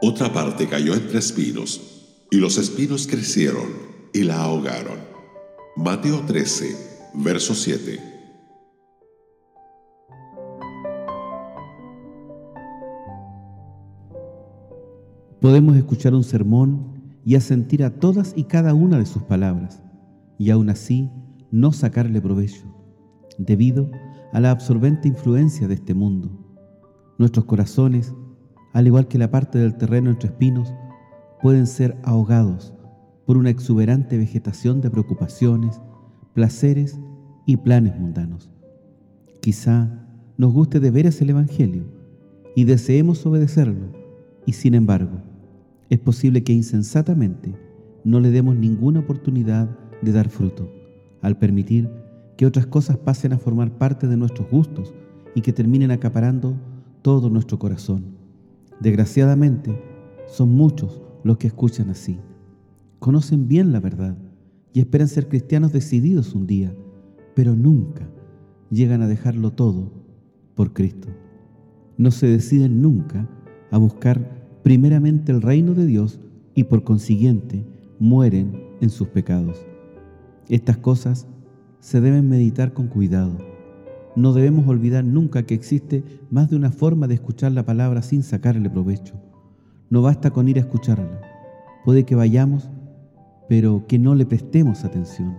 Otra parte cayó entre espinos, y los espinos crecieron y la ahogaron. Mateo 13, verso 7. Podemos escuchar un sermón y asentir a todas y cada una de sus palabras, y aún así no sacarle provecho, debido a la absorbente influencia de este mundo. Nuestros corazones, al igual que la parte del terreno entre espinos, pueden ser ahogados por una exuberante vegetación de preocupaciones, placeres y planes mundanos. Quizá nos guste de veras el Evangelio y deseemos obedecerlo, y sin embargo, es posible que insensatamente no le demos ninguna oportunidad de dar fruto, al permitir que otras cosas pasen a formar parte de nuestros gustos y que terminen acaparando todo nuestro corazón. Desgraciadamente, son muchos los que escuchan así. Conocen bien la verdad y esperan ser cristianos decididos un día, pero nunca llegan a dejarlo todo por Cristo. No se deciden nunca a buscar primeramente el reino de Dios y por consiguiente mueren en sus pecados. Estas cosas se deben meditar con cuidado. No debemos olvidar nunca que existe más de una forma de escuchar la palabra sin sacarle provecho. No basta con ir a escucharla. Puede que vayamos, pero que no le prestemos atención.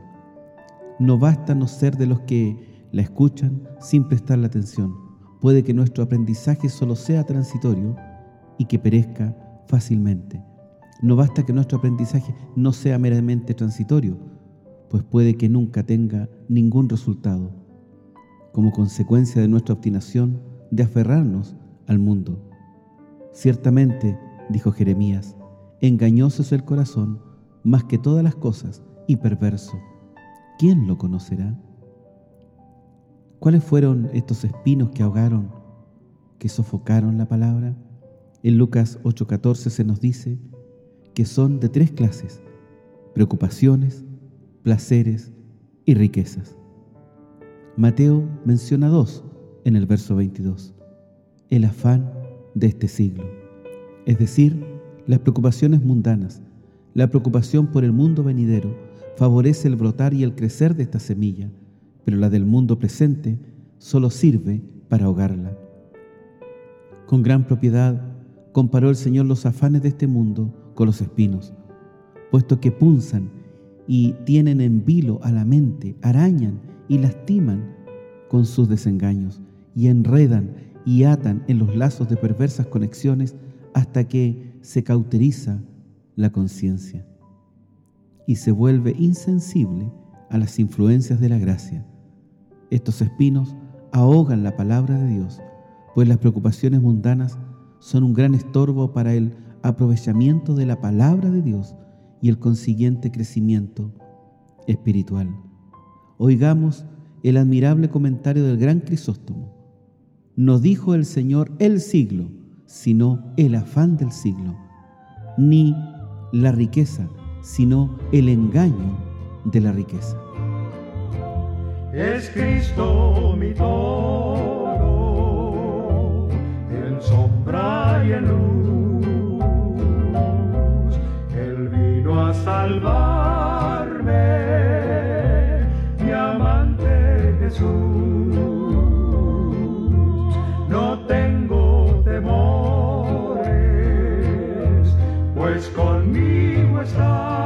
No basta no ser de los que la escuchan sin prestarle atención. Puede que nuestro aprendizaje solo sea transitorio y que perezca fácilmente. No basta que nuestro aprendizaje no sea meramente transitorio, pues puede que nunca tenga ningún resultado, como consecuencia de nuestra obstinación de aferrarnos al mundo. Ciertamente, dijo Jeremías, engañoso es el corazón más que todas las cosas y perverso. ¿Quién lo conocerá? ¿Cuáles fueron estos espinos que ahogaron, que sofocaron la palabra? En Lucas 8:14 se nos dice que son de tres clases, preocupaciones, placeres y riquezas. Mateo menciona dos en el verso 22, el afán de este siglo, es decir, las preocupaciones mundanas, la preocupación por el mundo venidero favorece el brotar y el crecer de esta semilla, pero la del mundo presente solo sirve para ahogarla. Con gran propiedad comparó el Señor los afanes de este mundo con los espinos, puesto que punzan y tienen en vilo a la mente, arañan y lastiman con sus desengaños, y enredan y atan en los lazos de perversas conexiones hasta que se cauteriza la conciencia y se vuelve insensible a las influencias de la gracia. Estos espinos ahogan la palabra de Dios, pues las preocupaciones mundanas son un gran estorbo para el aprovechamiento de la palabra de Dios y el consiguiente crecimiento espiritual. Oigamos el admirable comentario del gran Crisóstomo. No dijo el Señor el siglo, sino el afán del siglo, ni la riqueza, sino el engaño de la riqueza. Es Cristo mi sombra y en luz. Él vino a Jesús. No tengo temores, pues conmigo está.